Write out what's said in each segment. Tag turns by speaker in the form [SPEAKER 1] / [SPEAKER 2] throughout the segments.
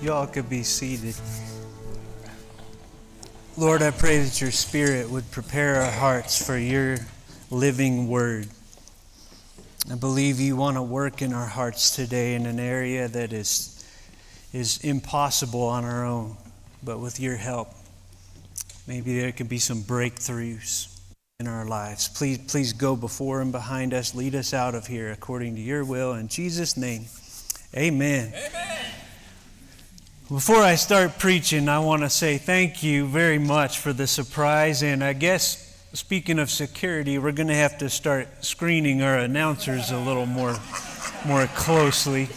[SPEAKER 1] Y'all could be seated. Lord, I pray that your Spirit would prepare our hearts for your living word. I believe you want to work in our hearts today in an area that is, is impossible on our own, but with your help, maybe there could be some breakthroughs in our lives. Please, please go before and behind us. Lead us out of here according to your will. In Jesus' name, amen. Amen. Before I start preaching, I want to say thank you very much for the surprise. And I guess, speaking of security, we're going to have to start screening our announcers a little more, more closely.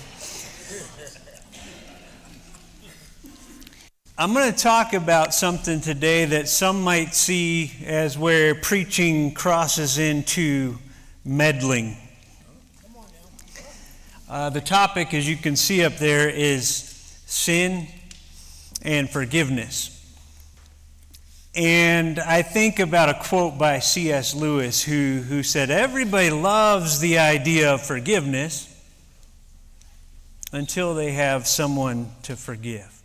[SPEAKER 1] I'm going to talk about something today that some might see as where preaching crosses into meddling. Uh, the topic, as you can see up there, is sin and forgiveness. And I think about a quote by C.S. Lewis who, who said, Everybody loves the idea of forgiveness until they have someone to forgive.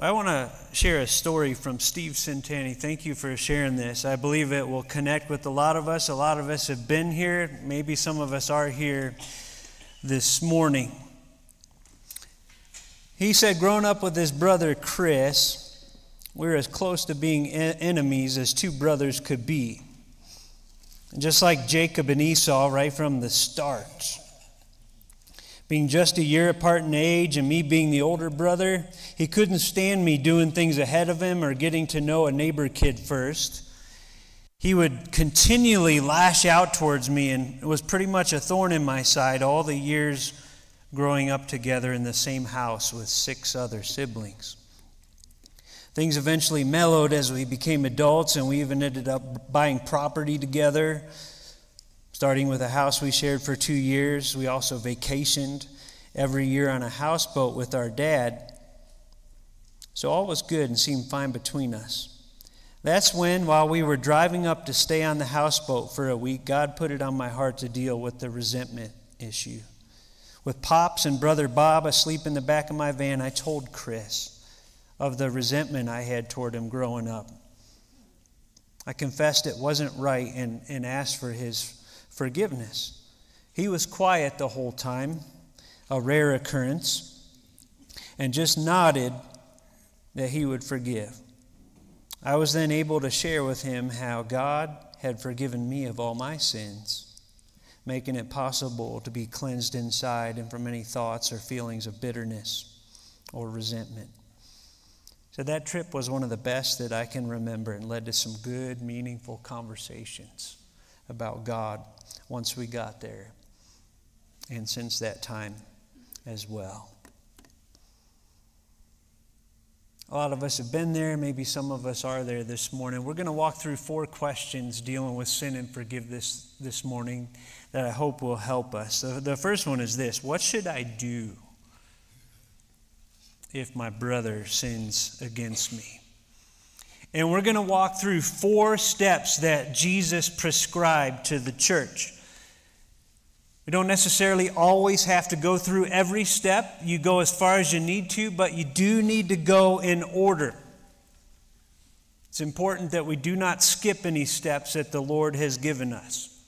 [SPEAKER 1] I want to share a story from Steve Centani. Thank you for sharing this. I believe it will connect with a lot of us. A lot of us have been here. Maybe some of us are here this morning. He said, growing up with his brother Chris, we are as close to being enemies as two brothers could be. And just like Jacob and Esau, right from the start. Being just a year apart in age and me being the older brother, he couldn't stand me doing things ahead of him or getting to know a neighbor kid first he would continually lash out towards me and was pretty much a thorn in my side all the years growing up together in the same house with six other siblings. Things eventually mellowed as we became adults, and we even ended up buying property together, starting with a house we shared for two years. We also vacationed every year on a houseboat with our dad. So all was good and seemed fine between us. That's when, while we were driving up to stay on the houseboat for a week, God put it on my heart to deal with the resentment issue. With Pops and Brother Bob asleep in the back of my van, I told Chris of the resentment I had toward him growing up. I confessed it wasn't right and, and asked for his forgiveness. He was quiet the whole time, a rare occurrence, and just nodded that he would forgive. I was then able to share with him how God had forgiven me of all my sins, making it possible to be cleansed inside and from any thoughts or feelings of bitterness or resentment. So that trip was one of the best that I can remember and led to some good, meaningful conversations about God once we got there and since that time as well. A lot of us have been there. Maybe some of us are there this morning. We're going to walk through four questions dealing with sin and forgiveness this morning that I hope will help us. So the first one is this What should I do if my brother sins against me? And we're going to walk through four steps that Jesus prescribed to the church. We don't necessarily always have to go through every step. You go as far as you need to, but you do need to go in order. It's important that we do not skip any steps that the Lord has given us.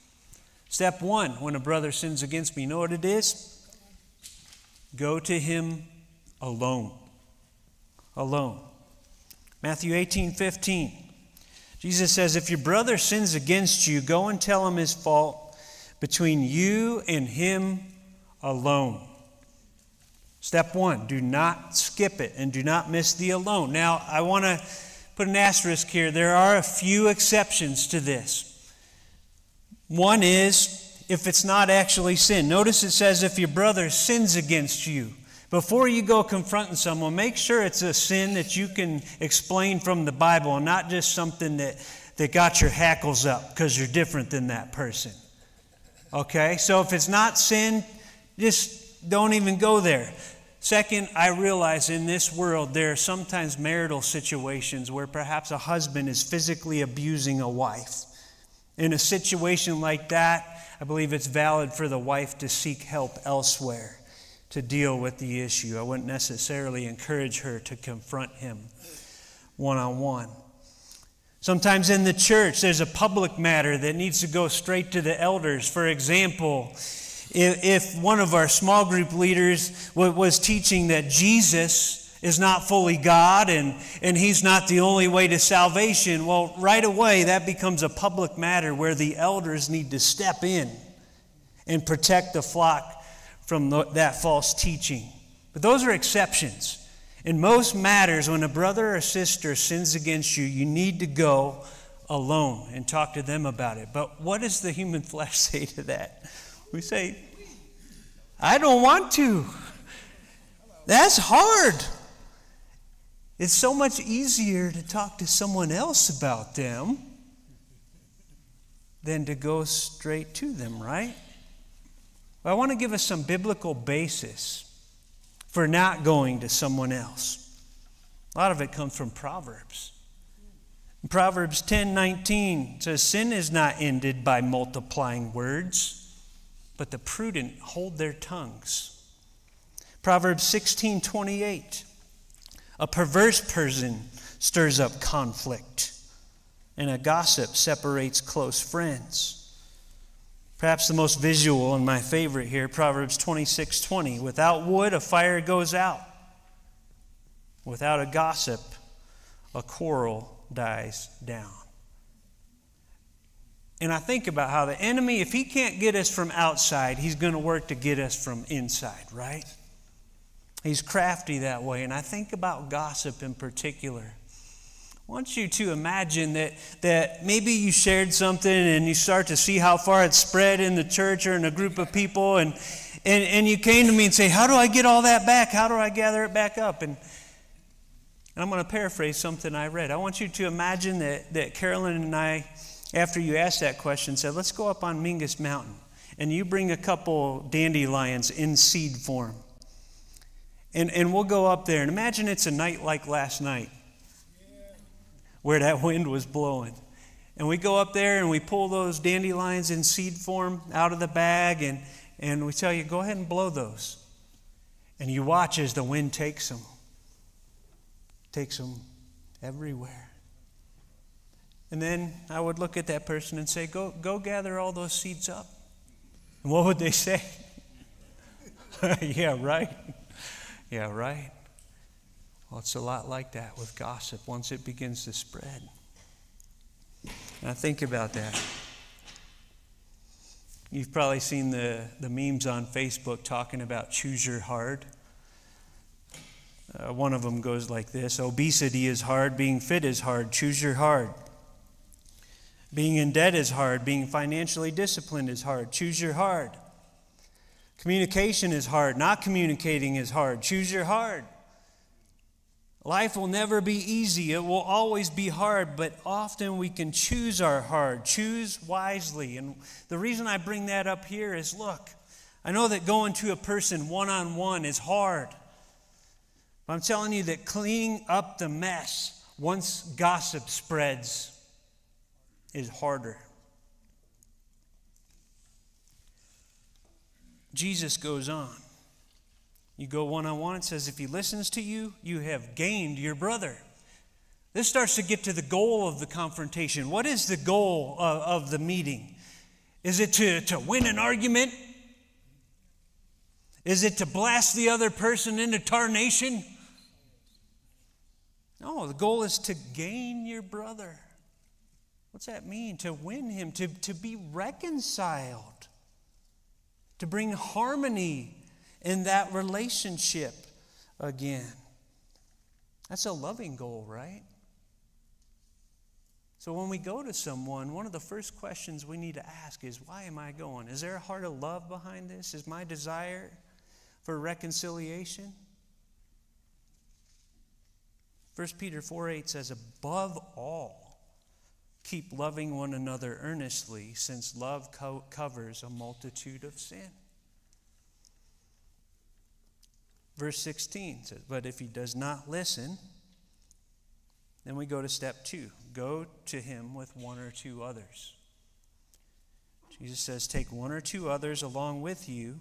[SPEAKER 1] Step one when a brother sins against me, you know what it is? Go to him alone. Alone. Matthew 18 15. Jesus says, If your brother sins against you, go and tell him his fault between you and Him alone. Step one, do not skip it and do not miss the alone. Now, I want to put an asterisk here. There are a few exceptions to this. One is if it's not actually sin. Notice it says if your brother sins against you. Before you go confronting someone, make sure it's a sin that you can explain from the Bible and not just something that, that got your hackles up because you're different than that person. Okay? So if it's not sin, just don't even go there. Second, I realize in this world there are sometimes marital situations where perhaps a husband is physically abusing a wife. In a situation like that, I believe it's valid for the wife to seek help elsewhere to deal with the issue. I wouldn't necessarily encourage her to confront him one on one. Sometimes in the church, there's a public matter that needs to go straight to the elders. For example, if, one of our small group leaders was teaching that Jesus is not fully God and, and he's not the only way to salvation, well, right away that becomes a public matter where the elders need to step in and protect the flock from the, that false teaching. But those are exceptions. In most matters, when a brother or sister sins against you, you need to go alone and talk to them about it. But what does the human flesh say to that? We say, I don't want to. That's hard. It's so much easier to talk to someone else about them than to go straight to them, right? I want to give us some biblical basis for not going to someone else. A lot of it comes from Proverbs. In Proverbs 10 19 says, Sin is not ended by multiplying words, but the prudent hold their tongues. Proverbs 16 28 a perverse person stirs up conflict, and a gossip separates close friends. Perhaps the most visual and my favorite here, Proverbs 26 20. Without wood, a fire goes out. Without a gossip, a quarrel dies down. And I think about how the enemy, if he can't get us from outside, he's going to work to get us from inside, right? He's crafty that way. And I think about gossip in particular. I want you to imagine that, that maybe you shared something and you start to see how far it spread in the church or in a group of people, and, and, and you came to me and say, How do I get all that back? How do I gather it back up? And, and I'm going to paraphrase something I read. I want you to imagine that, that Carolyn and I, after you asked that question, said, Let's go up on Mingus Mountain. And you bring a couple dandelions in seed form. And, and we'll go up there and imagine it's a night like last night where that wind was blowing. And we go up there and we pull those dandelions in seed form out of the bag and, and we tell you, go ahead and blow those. And you watch as the wind takes them, takes them everywhere. And then I would look at that person and say, go, go gather all those seeds up. And what would they say? yeah, right. Yeah, right? Well, it's a lot like that with gossip once it begins to spread. Now, think about that. You've probably seen the, the memes on Facebook talking about choose your hard. Uh, one of them goes like this Obesity is hard, being fit is hard, choose your hard. Being in debt is hard, being financially disciplined is hard, choose your hard. Communication is hard. Not communicating is hard. Choose your hard. Life will never be easy. It will always be hard, but often we can choose our hard. Choose wisely. And the reason I bring that up here is look, I know that going to a person one on one is hard. But I'm telling you that cleaning up the mess once gossip spreads is harder. Jesus goes on. You go one on one, it says, if he listens to you, you have gained your brother. This starts to get to the goal of the confrontation. What is the goal of, of the meeting? Is it to, to win an argument? Is it to blast the other person into tarnation? No, the goal is to gain your brother. What's that mean? To win him, to, to be reconciled to bring harmony in that relationship again. That's a loving goal, right? So when we go to someone, one of the first questions we need to ask is why am I going? Is there a heart of love behind this? Is my desire for reconciliation? 1 Peter 4 8 says, above all, Keep loving one another earnestly, since love co- covers a multitude of sin. Verse 16 says, But if he does not listen, then we go to step two go to him with one or two others. Jesus says, Take one or two others along with you,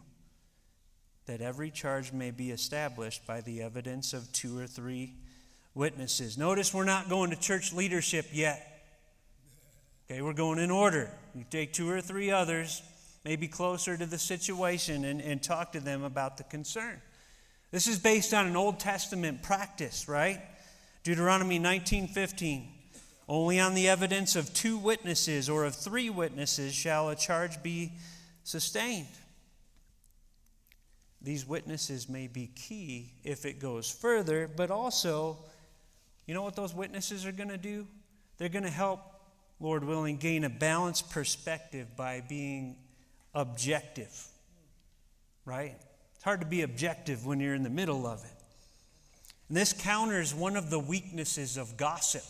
[SPEAKER 1] that every charge may be established by the evidence of two or three witnesses. Notice we're not going to church leadership yet. Okay, we're going in order. You take two or three others, maybe closer to the situation, and, and talk to them about the concern. This is based on an Old Testament practice, right? Deuteronomy 19:15. Only on the evidence of two witnesses or of three witnesses shall a charge be sustained. These witnesses may be key if it goes further, but also, you know what those witnesses are going to do? They're going to help, Lord willing, gain a balanced perspective by being objective. Right? It's hard to be objective when you're in the middle of it. And this counters one of the weaknesses of gossip.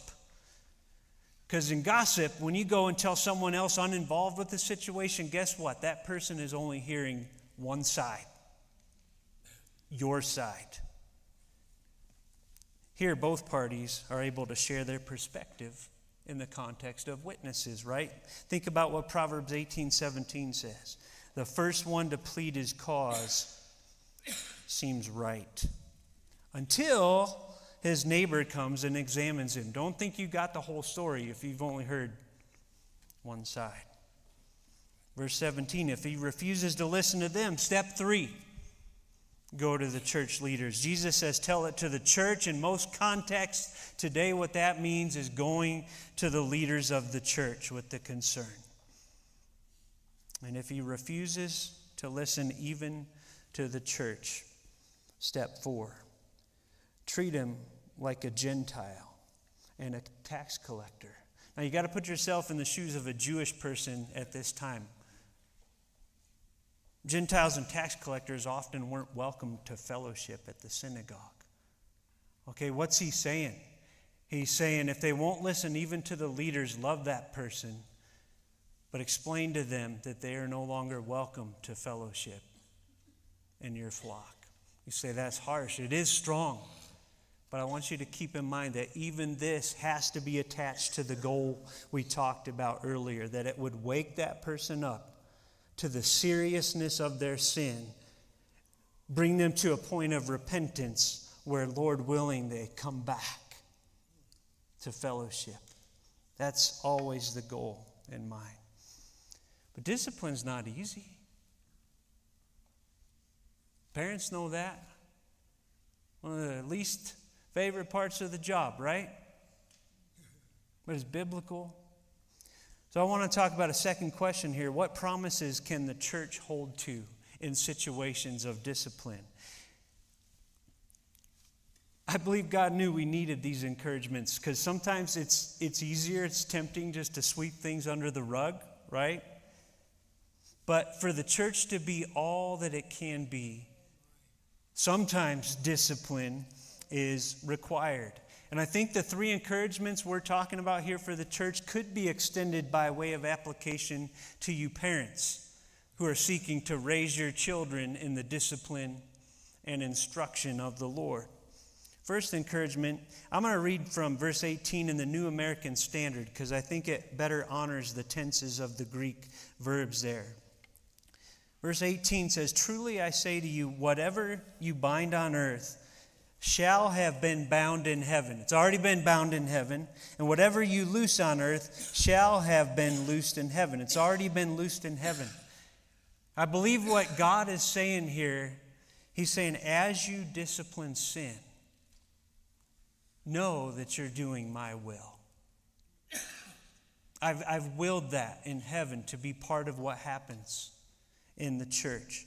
[SPEAKER 1] Because in gossip, when you go and tell someone else uninvolved with the situation, guess what? That person is only hearing one side your side. Here, both parties are able to share their perspective in the context of witnesses, right? Think about what Proverbs 18 17 says. The first one to plead his cause seems right until his neighbor comes and examines him. Don't think you got the whole story if you've only heard one side. Verse 17 if he refuses to listen to them, step three go to the church leaders. Jesus says, tell it to the church. In most contexts today, what that means is going to the leaders of the church with the concern. And if he refuses to listen even to the church, step four, treat him like a Gentile and a tax collector. Now, you got to put yourself in the shoes of a Jewish person at this time. Gentiles and tax collectors often weren't welcome to fellowship at the synagogue. Okay, what's he saying? He's saying if they won't listen even to the leaders, love that person, but explain to them that they are no longer welcome to fellowship in your flock. You say that's harsh. It is strong. But I want you to keep in mind that even this has to be attached to the goal we talked about earlier, that it would wake that person up to the seriousness of their sin, bring them to a point of repentance where, Lord willing, they come back to fellowship. That's always the goal in mind. But discipline's not easy. Parents know that. One of the least favorite parts of the job, right? But it's biblical. So I want to talk about a second question here. What promises can the church hold to in situations of discipline? I believe God knew we needed these encouragements because sometimes it's, it's easier, it's tempting just to sweep things under the rug, right? But for the church to be all that it can be, sometimes discipline is required. And I think the three encouragements we're talking about here for the church could be extended by way of application to you parents who are seeking to raise your children in the discipline and instruction of the Lord. First encouragement, I'm going to read from verse 18 in the New American Standard because I think it better honors the tenses of the Greek verbs there. Verse 18 says, Truly I say to you, whatever you bind on earth shall have been bound in heaven. It's already been bound in heaven. And whatever you loose on earth shall have been loosed in heaven. It's already been loosed in heaven. I believe what God is saying here, He's saying, as you discipline sin, know that you're doing my will. I've, I've willed that in heaven to be part of what happens in the church.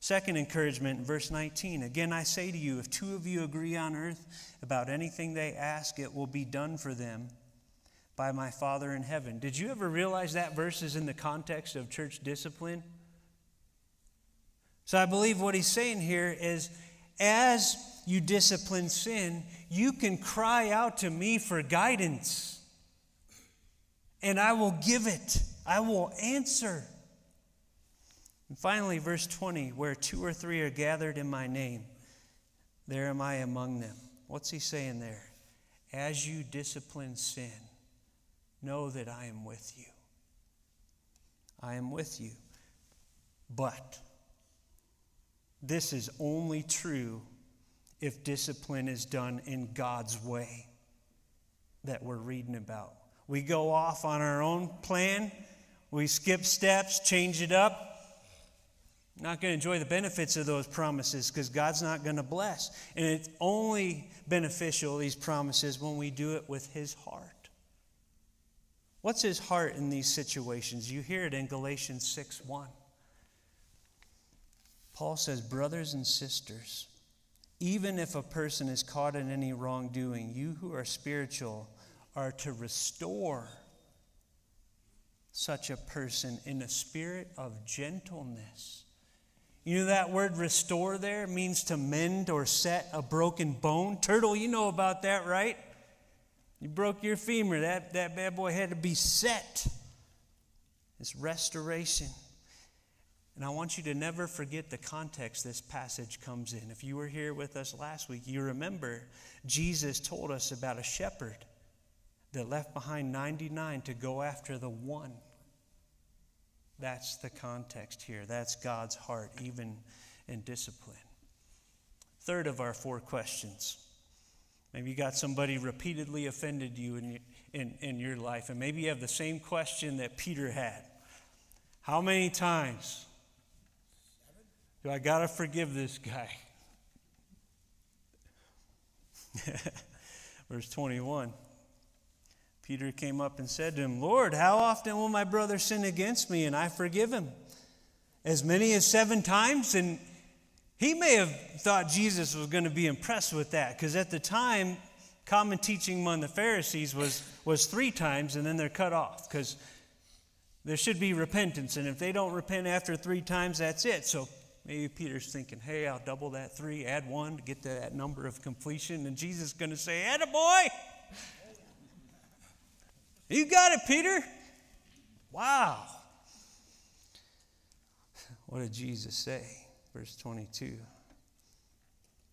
[SPEAKER 1] Second encouragement, verse 19. Again, I say to you, if two of you agree on earth about anything they ask, it will be done for them by my Father in heaven. Did you ever realize that verse is in the context of church discipline? So I believe what he's saying here is as you discipline sin, you can cry out to me for guidance, and I will give it, I will answer. And finally, verse 20, where two or three are gathered in my name, there am I among them. What's he saying there? As you discipline sin, know that I am with you. I am with you. But this is only true if discipline is done in God's way that we're reading about. We go off on our own plan, we skip steps, change it up. Not going to enjoy the benefits of those promises because God's not going to bless. And it's only beneficial, these promises, when we do it with His heart. What's His heart in these situations? You hear it in Galatians 6 1. Paul says, Brothers and sisters, even if a person is caught in any wrongdoing, you who are spiritual are to restore such a person in a spirit of gentleness. You know that word restore there means to mend or set a broken bone. Turtle, you know about that, right? You broke your femur. That, that bad boy had to be set. It's restoration. And I want you to never forget the context this passage comes in. If you were here with us last week, you remember Jesus told us about a shepherd that left behind 99 to go after the one. That's the context here. That's God's heart, even in discipline. Third of our four questions. Maybe you got somebody repeatedly offended you in, in, in your life, and maybe you have the same question that Peter had. How many times do I got to forgive this guy? Verse 21. Peter came up and said to him, Lord, how often will my brother sin against me and I forgive him? As many as seven times? And he may have thought Jesus was going to be impressed with that because at the time, common teaching among the Pharisees was, was three times and then they're cut off because there should be repentance. And if they don't repent after three times, that's it. So Maybe Peter's thinking, hey, I'll double that three, add one to get to that number of completion. And Jesus is going to say, add a boy! You got it, Peter. Wow. What did Jesus say? Verse 22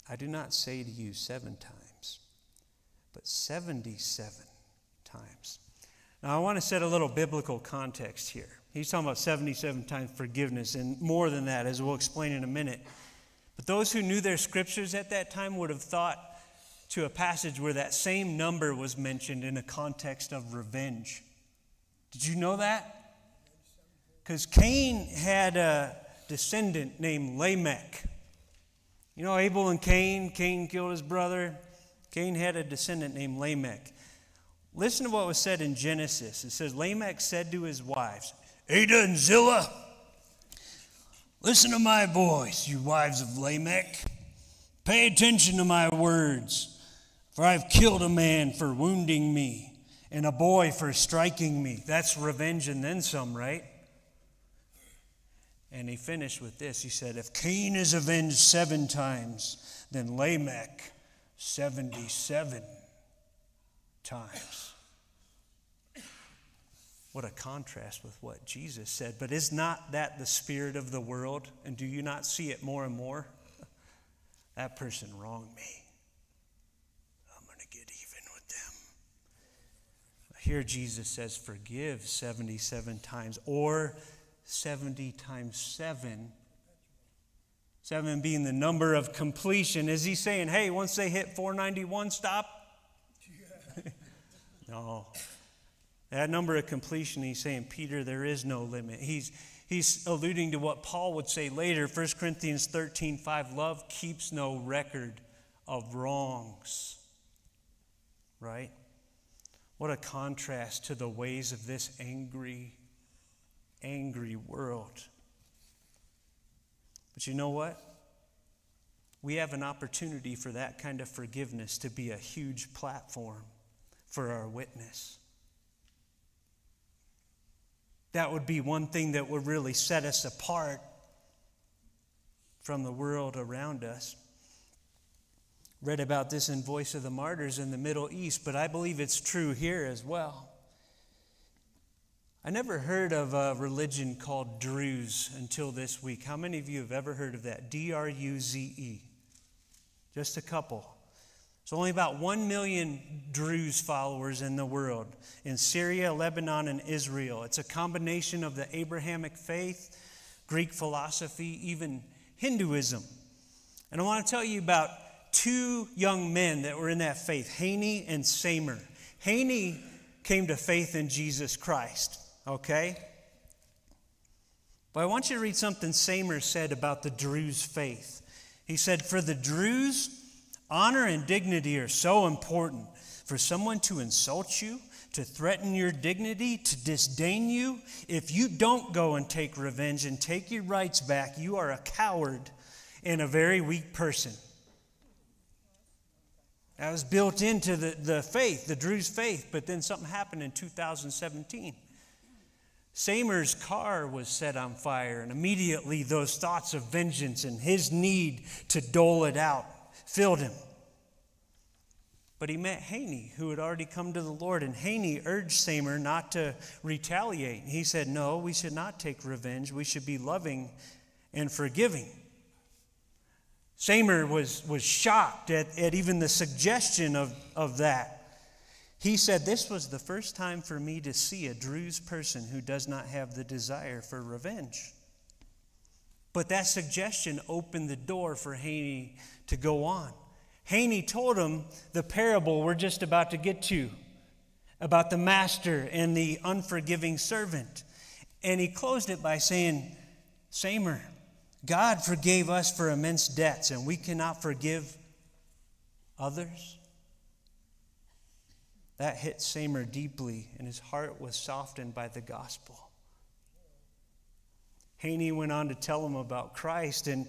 [SPEAKER 1] I do not say to you seven times, but 77 times. Now, I want to set a little biblical context here. He's talking about 77 times forgiveness and more than that, as we'll explain in a minute. But those who knew their scriptures at that time would have thought to a passage where that same number was mentioned in a context of revenge. Did you know that? Because Cain had a descendant named Lamech. You know Abel and Cain? Cain killed his brother. Cain had a descendant named Lamech. Listen to what was said in Genesis. It says, Lamech said to his wives, Ada and Zillah, listen to my voice, you wives of Lamech. Pay attention to my words, for I've killed a man for wounding me and a boy for striking me. That's revenge and then some, right? And he finished with this. He said, If Cain is avenged seven times, then Lamech 77 times. What a contrast with what Jesus said. But is not that the spirit of the world? And do you not see it more and more? That person wronged me. I'm going to get even with them. Here Jesus says, forgive 77 times or 70 times 7. Seven being the number of completion. Is he saying, hey, once they hit 491, stop? no. That number of completion, he's saying, Peter, there is no limit. He's, he's alluding to what Paul would say later, 1 Corinthians 13 5. Love keeps no record of wrongs. Right? What a contrast to the ways of this angry, angry world. But you know what? We have an opportunity for that kind of forgiveness to be a huge platform for our witness. That would be one thing that would really set us apart from the world around us. Read about this in Voice of the Martyrs in the Middle East, but I believe it's true here as well. I never heard of a religion called Druze until this week. How many of you have ever heard of that? D R U Z E. Just a couple. There's only about 1 million Druze followers in the world in Syria, Lebanon, and Israel. It's a combination of the Abrahamic faith, Greek philosophy, even Hinduism. And I want to tell you about two young men that were in that faith, Haney and Samer. Haney came to faith in Jesus Christ, okay? But I want you to read something Samer said about the Druze faith. He said, For the Druze, honor and dignity are so important. For someone to insult you, to threaten your dignity, to disdain you, if you don't go and take revenge and take your rights back, you are a coward and a very weak person. That was built into the, the faith, the Druze faith, but then something happened in 2017. Samer's car was set on fire, and immediately those thoughts of vengeance and his need to dole it out filled him. But he met Haney, who had already come to the Lord, and Haney urged Samer not to retaliate. He said, No, we should not take revenge. We should be loving and forgiving. Samer was, was shocked at, at even the suggestion of, of that. He said, This was the first time for me to see a Druze person who does not have the desire for revenge. But that suggestion opened the door for Haney to go on. Haney told him the parable we're just about to get to about the master and the unforgiving servant. And he closed it by saying, Samer, God forgave us for immense debts, and we cannot forgive others. That hit Samer deeply, and his heart was softened by the gospel. Haney went on to tell him about Christ, and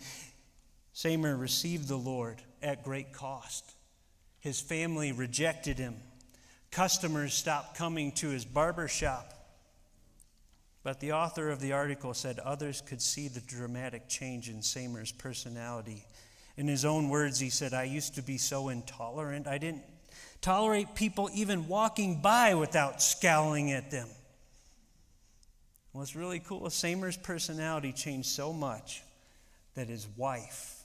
[SPEAKER 1] Samer received the Lord at great cost. His family rejected him. Customers stopped coming to his barber shop. But the author of the article said others could see the dramatic change in Samer's personality. In his own words, he said, I used to be so intolerant. I didn't tolerate people even walking by without scowling at them. What's really cool is Samer's personality changed so much that his wife,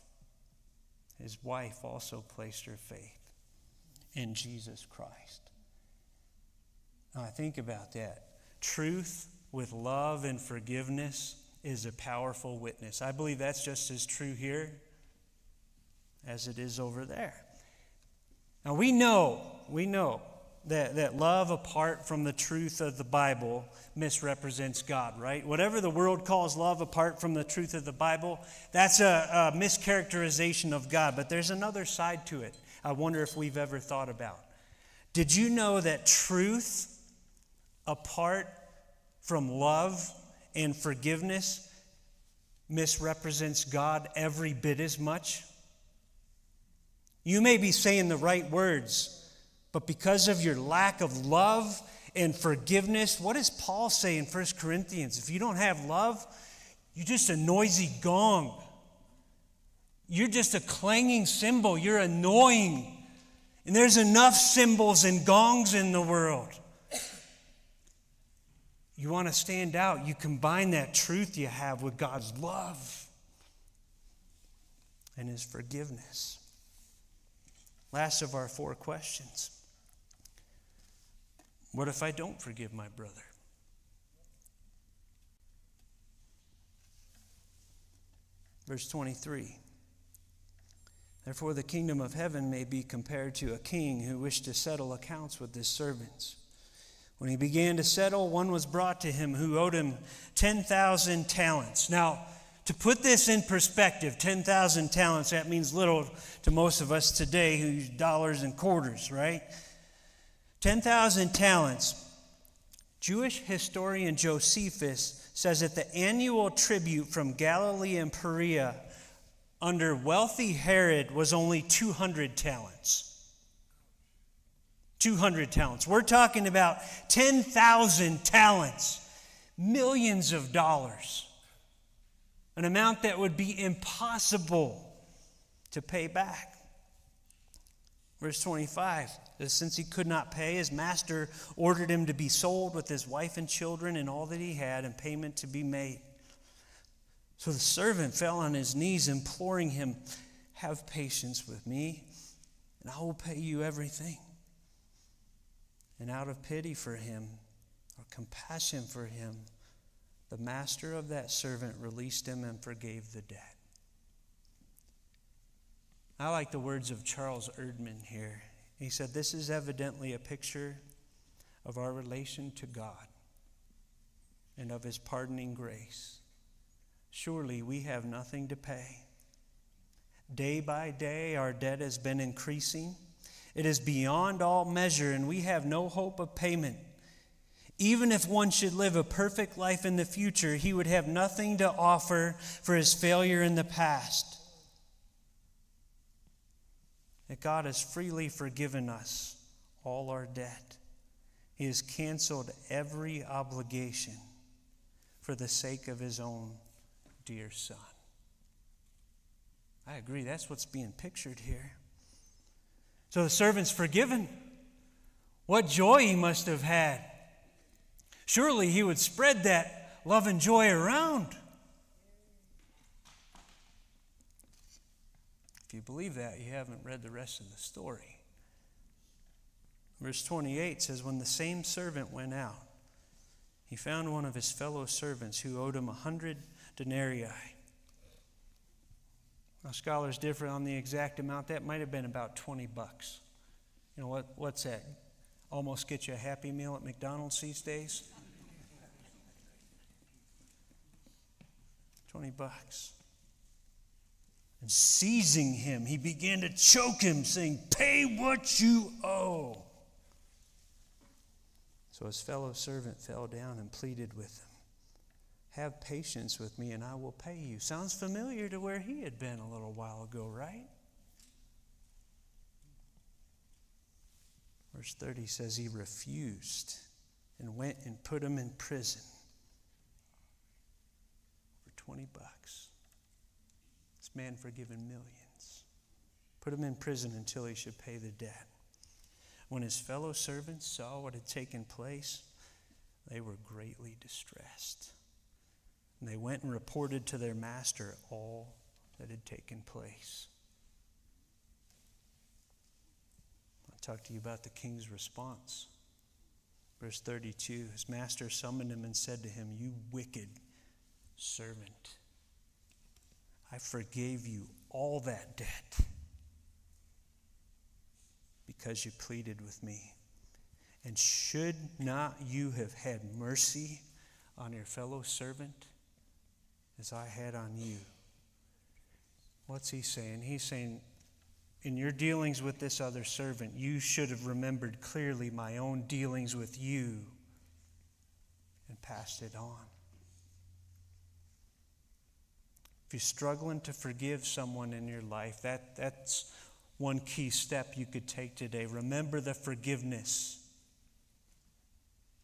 [SPEAKER 1] his wife also placed her faith in Jesus Christ. Now, I think about that. Truth with love and forgiveness is a powerful witness. I believe that's just as true here as it is over there. Now, we know, we know that, that love apart from the truth of the Bible misrepresents God, right? Whatever the world calls love apart from the truth of the Bible, that's a, a mischaracterization of God. But there's another side to it I wonder if we've ever thought about. Did you know that truth apart from love and forgiveness misrepresents God every bit as much? You may be saying the right words but because of your lack of love and forgiveness, what does Paul say in 1 Corinthians? If you don't have love, you're just a noisy gong. You're just a clanging cymbal. You're annoying. And there's enough cymbals and gongs in the world. You want to stand out, you combine that truth you have with God's love and His forgiveness. Last of our four questions. What if I don't forgive my brother? Verse 23 Therefore, the kingdom of heaven may be compared to a king who wished to settle accounts with his servants. When he began to settle, one was brought to him who owed him 10,000 talents. Now, to put this in perspective, 10,000 talents, that means little to most of us today who use dollars and quarters, right? 10,000 talents. Jewish historian Josephus says that the annual tribute from Galilee and Perea under wealthy Herod was only 200 talents. 200 talents. We're talking about 10,000 talents, millions of dollars, an amount that would be impossible to pay back. Verse 25 Since he could not pay, his master ordered him to be sold with his wife and children and all that he had, and payment to be made. So the servant fell on his knees, imploring him, Have patience with me, and I will pay you everything. And out of pity for him, or compassion for him, the master of that servant released him and forgave the debt. I like the words of Charles Erdman here. He said, This is evidently a picture of our relation to God and of his pardoning grace. Surely we have nothing to pay. Day by day, our debt has been increasing. It is beyond all measure, and we have no hope of payment. Even if one should live a perfect life in the future, he would have nothing to offer for his failure in the past. That God has freely forgiven us all our debt. He has canceled every obligation for the sake of his own dear son. I agree, that's what's being pictured here. So the servant's forgiven. What joy he must have had. Surely he would spread that love and joy around. If you believe that, you haven't read the rest of the story. Verse 28 says When the same servant went out, he found one of his fellow servants who owed him a hundred denarii. Now, scholars differ on the exact amount. That might have been about 20 bucks. You know, what, what's that? Almost get you a Happy Meal at McDonald's these days? 20 bucks. And seizing him, he began to choke him, saying, Pay what you owe. So his fellow servant fell down and pleaded with him, Have patience with me, and I will pay you. Sounds familiar to where he had been a little while ago, right? Verse 30 says he refused and went and put him in prison for 20 bucks. This man forgiven millions. Put him in prison until he should pay the debt. When his fellow servants saw what had taken place, they were greatly distressed. And they went and reported to their master all that had taken place. I'll talk to you about the king's response. Verse 32 His master summoned him and said to him, You wicked servant. I forgave you all that debt because you pleaded with me. And should not you have had mercy on your fellow servant as I had on you? What's he saying? He's saying, in your dealings with this other servant, you should have remembered clearly my own dealings with you and passed it on. If you're struggling to forgive someone in your life, that, that's one key step you could take today. Remember the forgiveness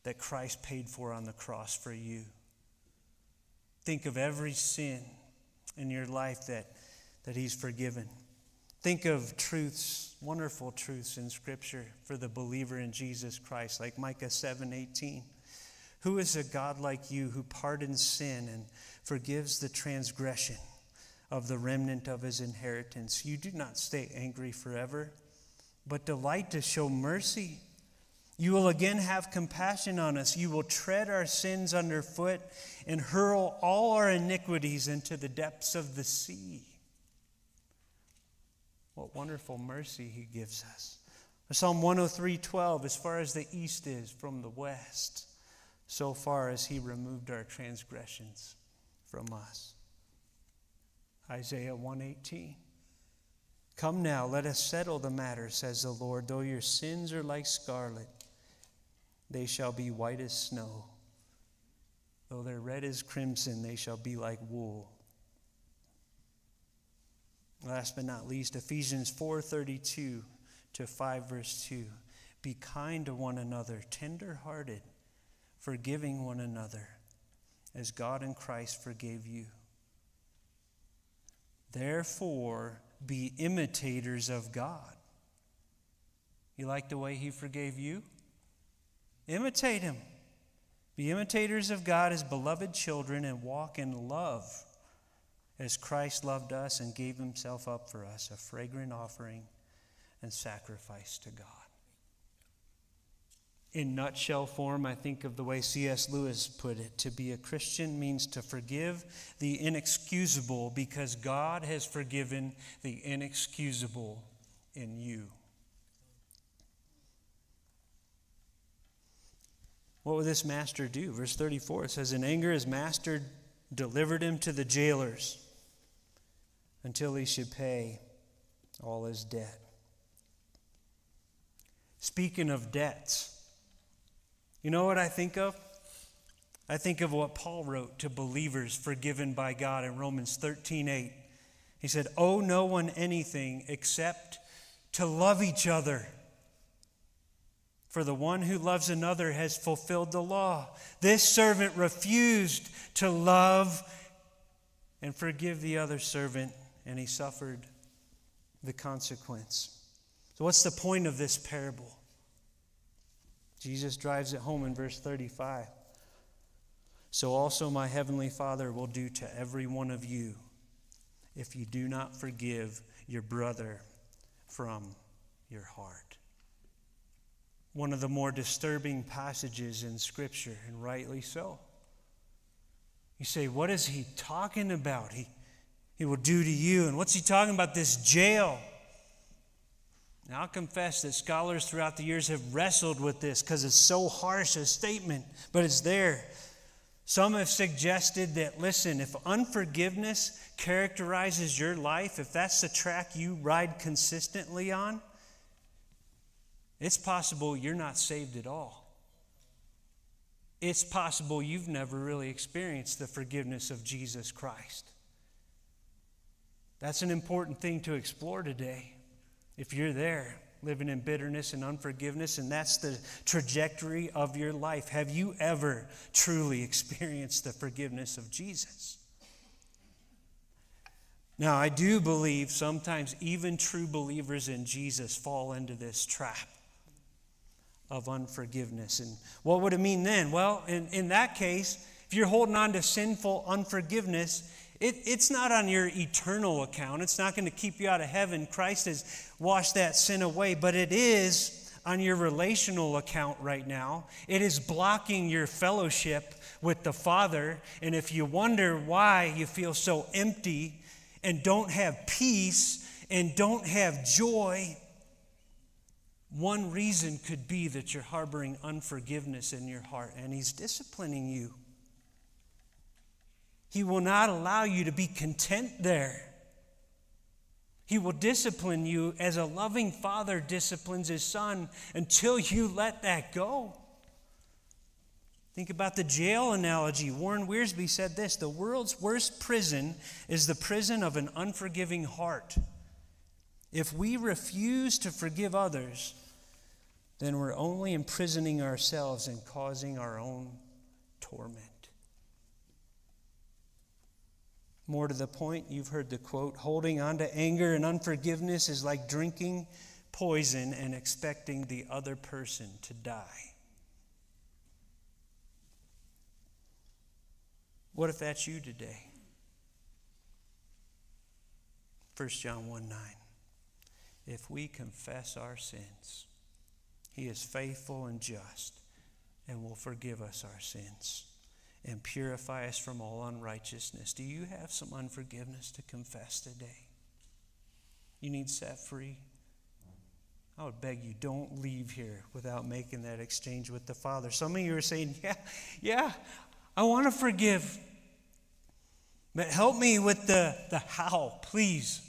[SPEAKER 1] that Christ paid for on the cross for you. Think of every sin in your life that, that He's forgiven. Think of truths, wonderful truths in Scripture for the believer in Jesus Christ, like Micah 7 18. Who is a God like you who pardons sin and forgives the transgression of the remnant of his inheritance? You do not stay angry forever, but delight to show mercy. You will again have compassion on us. You will tread our sins underfoot and hurl all our iniquities into the depths of the sea. What wonderful mercy he gives us. Psalm 103:12 as far as the east is from the west so far as he removed our transgressions from us. Isaiah 118. Come now, let us settle the matter, says the Lord. Though your sins are like scarlet, they shall be white as snow. Though they're red as crimson, they shall be like wool. Last but not least, Ephesians 4:32 to 5 verse 2. Be kind to one another, tender-hearted forgiving one another as God in Christ forgave you. Therefore, be imitators of God. You like the way He forgave you? Imitate Him. Be imitators of God as beloved children and walk in love as Christ loved us and gave Himself up for us, a fragrant offering and sacrifice to God. In nutshell form, I think of the way C.S. Lewis put it to be a Christian means to forgive the inexcusable because God has forgiven the inexcusable in you. What would this master do? Verse 34 it says, In anger, his master delivered him to the jailers until he should pay all his debt. Speaking of debts, you know what I think of? I think of what Paul wrote to believers forgiven by God in Romans 13 8. He said, Owe no one anything except to love each other. For the one who loves another has fulfilled the law. This servant refused to love and forgive the other servant, and he suffered the consequence. So, what's the point of this parable? Jesus drives it home in verse 35. So also my heavenly Father will do to every one of you if you do not forgive your brother from your heart. One of the more disturbing passages in Scripture, and rightly so. You say, what is he talking about? He, he will do to you. And what's he talking about? This jail. Now, I'll confess that scholars throughout the years have wrestled with this because it's so harsh a statement, but it's there. Some have suggested that, listen, if unforgiveness characterizes your life, if that's the track you ride consistently on, it's possible you're not saved at all. It's possible you've never really experienced the forgiveness of Jesus Christ. That's an important thing to explore today. If you're there, living in bitterness and unforgiveness, and that's the trajectory of your life, have you ever truly experienced the forgiveness of Jesus? Now, I do believe sometimes even true believers in Jesus fall into this trap of unforgiveness. And what would it mean then? Well, in, in that case, if you're holding on to sinful unforgiveness, it, it's not on your eternal account. It's not going to keep you out of heaven. Christ has washed that sin away, but it is on your relational account right now. It is blocking your fellowship with the Father. And if you wonder why you feel so empty and don't have peace and don't have joy, one reason could be that you're harboring unforgiveness in your heart and He's disciplining you. He will not allow you to be content there. He will discipline you as a loving father disciplines his son until you let that go. Think about the jail analogy. Warren Wiersbe said this The world's worst prison is the prison of an unforgiving heart. If we refuse to forgive others, then we're only imprisoning ourselves and causing our own torment. More to the point, you've heard the quote holding on to anger and unforgiveness is like drinking poison and expecting the other person to die. What if that's you today? 1 John 1 9. If we confess our sins, he is faithful and just and will forgive us our sins and purify us from all unrighteousness. Do you have some unforgiveness to confess today? You need set free? I would beg you, don't leave here without making that exchange with the Father. Some of you are saying, Yeah, yeah, I want to forgive. But help me with the, the how, please.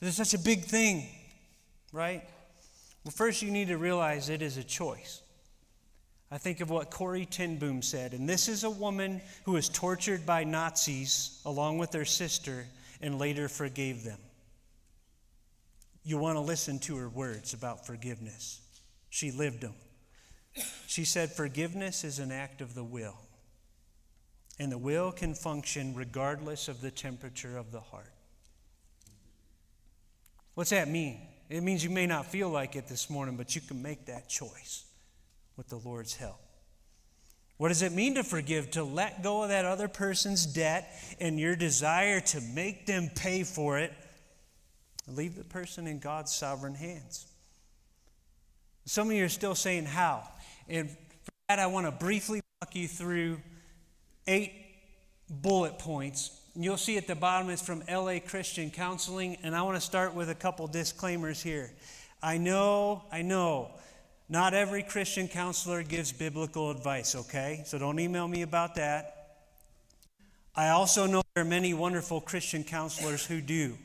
[SPEAKER 1] This is such a big thing, right? Well, first, you need to realize it is a choice. I think of what Corrie ten Boom said, and this is a woman who was tortured by Nazis along with her sister and later forgave them. You want to listen to her words about forgiveness. She lived them. She said, Forgiveness is an act of the will, and the will can function regardless of the temperature of the heart. What's that mean? It means you may not feel like it this morning, but you can make that choice with the Lord's help. What does it mean to forgive? To let go of that other person's debt and your desire to make them pay for it. Leave the person in God's sovereign hands. Some of you are still saying, How? And for that, I want to briefly walk you through eight bullet points. You'll see at the bottom it's from LA Christian Counseling. And I want to start with a couple disclaimers here. I know, I know, not every Christian counselor gives biblical advice, okay? So don't email me about that. I also know there are many wonderful Christian counselors who do.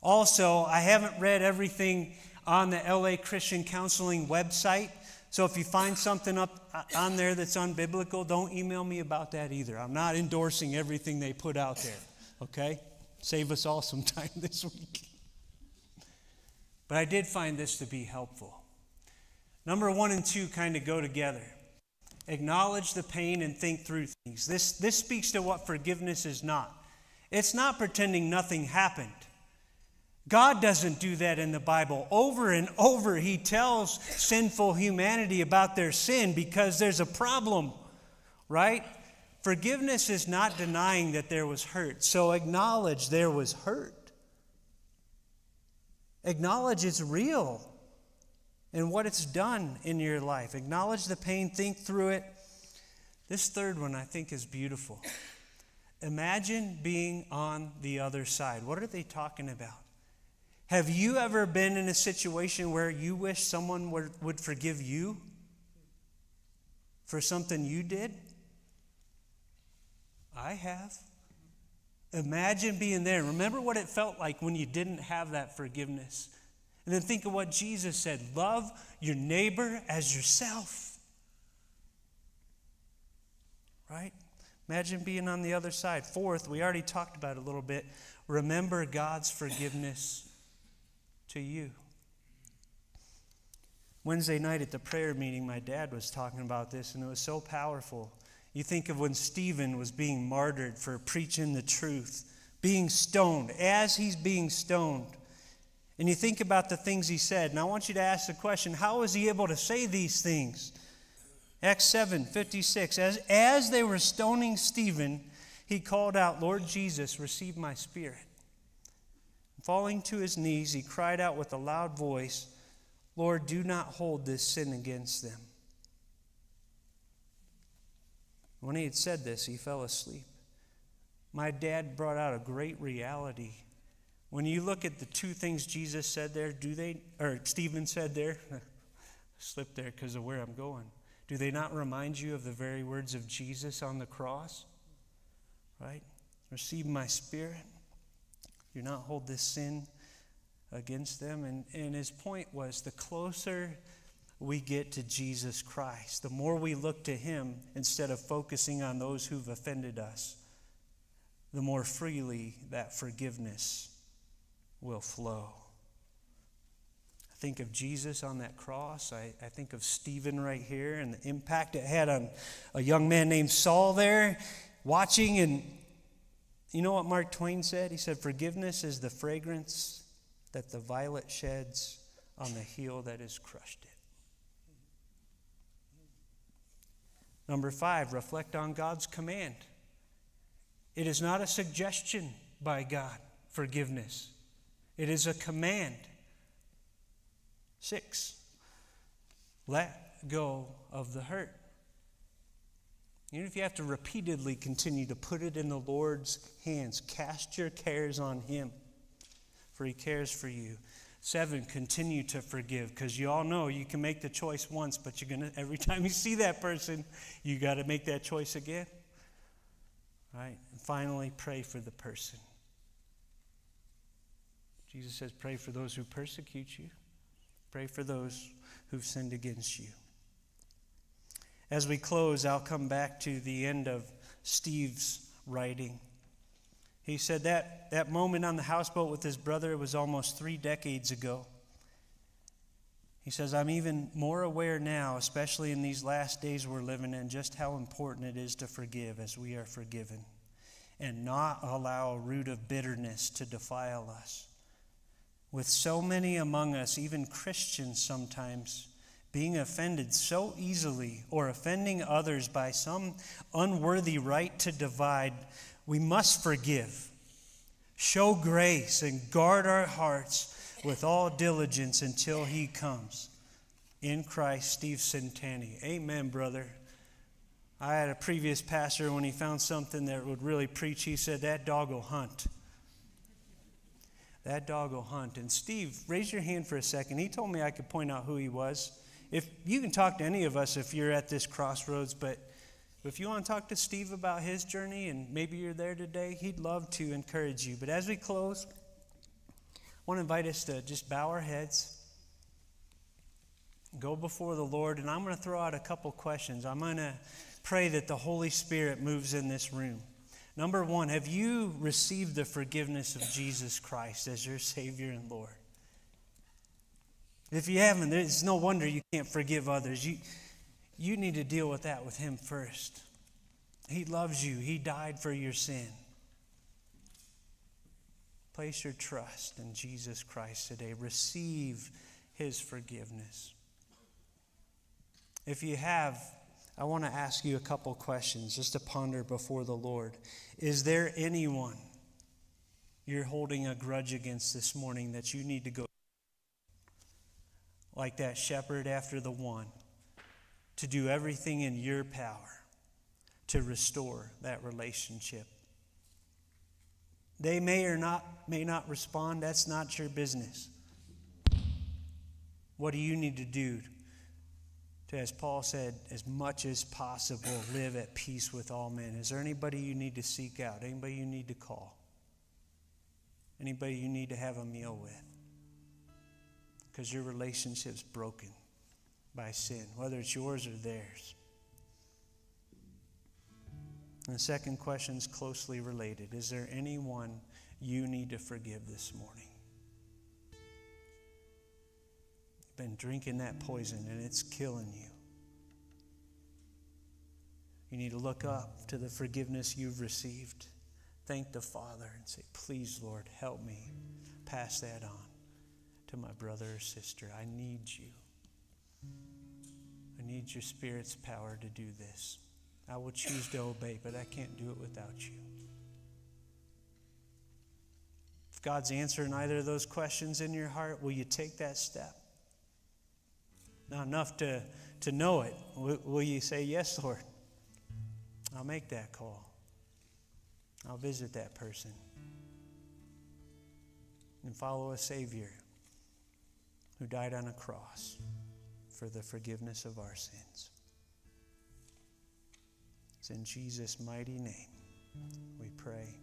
[SPEAKER 1] Also, I haven't read everything on the LA Christian Counseling website. So if you find something up uh, on there that's unbiblical, don't email me about that either. I'm not endorsing everything they put out there, okay? Save us all some time this week. But I did find this to be helpful. Number one and two kind of go together. Acknowledge the pain and think through things. This, this speaks to what forgiveness is not. It's not pretending nothing happened. God doesn't do that in the Bible. Over and over, He tells sinful humanity about their sin because there's a problem, right? Forgiveness is not denying that there was hurt. So acknowledge there was hurt. Acknowledge it's real and what it's done in your life. Acknowledge the pain, think through it. This third one I think is beautiful. Imagine being on the other side. What are they talking about? Have you ever been in a situation where you wish someone would, forgive you for something you did? I have. Imagine being there. Remember what it felt like when you didn't have that forgiveness. And then think of what Jesus said love your neighbor as yourself. Right? Imagine being on the other side. Fourth, we already talked about a little bit. Remember God's forgiveness to you. Wednesday night at the prayer meeting, my dad was talking about this, and it was so powerful. You think of when Stephen was being martyred for preaching the truth, being stoned, as he's being stoned. And you think about the things he said, and I want you to ask the question how was he able to say these things? Acts 7 56. As, as they were stoning Stephen, he called out, Lord Jesus, receive my spirit. Falling to his knees, he cried out with a loud voice, Lord, do not hold this sin against them. When he had said this, he fell asleep. My dad brought out a great reality. When you look at the two things Jesus said there, do they, or Stephen said there, slip there because of where I'm going. Do they not remind you of the very words of Jesus on the cross? Right? Receive my spirit. Do not hold this sin against them. And, and his point was the closer we get to Jesus Christ, the more we look to him instead of focusing on those who've offended us, the more freely that forgiveness will flow. I think of Jesus on that cross. I, I think of Stephen right here and the impact it had on a young man named Saul there, watching and you know what Mark Twain said? He said, Forgiveness is the fragrance that the violet sheds on the heel that has crushed it. Number five, reflect on God's command. It is not a suggestion by God, forgiveness, it is a command. Six, let go of the hurt. Even if you have to repeatedly continue to put it in the Lord's hands, cast your cares on Him, for He cares for you. Seven, continue to forgive, because you all know you can make the choice once, but you're gonna every time you see that person, you got to make that choice again. Right? And finally, pray for the person. Jesus says, pray for those who persecute you. Pray for those who've sinned against you. As we close, I'll come back to the end of Steve's writing. He said that that moment on the houseboat with his brother was almost three decades ago. He says, I'm even more aware now, especially in these last days we're living in, just how important it is to forgive as we are forgiven and not allow a root of bitterness to defile us. With so many among us, even Christians sometimes, being offended so easily or offending others by some unworthy right to divide, we must forgive. Show grace and guard our hearts with all diligence until he comes. In Christ, Steve Centani. Amen, brother. I had a previous pastor, when he found something that would really preach, he said, That dog will hunt. That dog will hunt. And Steve, raise your hand for a second. He told me I could point out who he was. If you can talk to any of us if you're at this crossroads, but if you want to talk to Steve about his journey and maybe you're there today, he'd love to encourage you. But as we close, I want to invite us to just bow our heads, go before the Lord, and I'm going to throw out a couple questions. I'm going to pray that the Holy Spirit moves in this room. Number one, have you received the forgiveness of Jesus Christ as your Savior and Lord? If you haven't, it's no wonder you can't forgive others. You, you need to deal with that with Him first. He loves you, He died for your sin. Place your trust in Jesus Christ today. Receive His forgiveness. If you have, I want to ask you a couple questions just to ponder before the Lord. Is there anyone you're holding a grudge against this morning that you need to go like that shepherd after the one? to do everything in your power to restore that relationship. They may or not may not respond, that's not your business. What do you need to do to, as Paul said, as much as possible, live at peace with all men? Is there anybody you need to seek out? Anybody you need to call? Anybody you need to have a meal with? Because your relationship's broken by sin, whether it's yours or theirs. And the second question is closely related Is there anyone you need to forgive this morning? You've been drinking that poison and it's killing you. You need to look up to the forgiveness you've received. Thank the Father and say, Please, Lord, help me pass that on to my brother or sister. I need you. I need your Spirit's power to do this. I will choose to obey, but I can't do it without you. If God's answering either of those questions in your heart, will you take that step? Not enough to, to know it. Will, will you say, Yes, Lord? I'll make that call. I'll visit that person and follow a Savior who died on a cross for the forgiveness of our sins. It's in Jesus' mighty name we pray.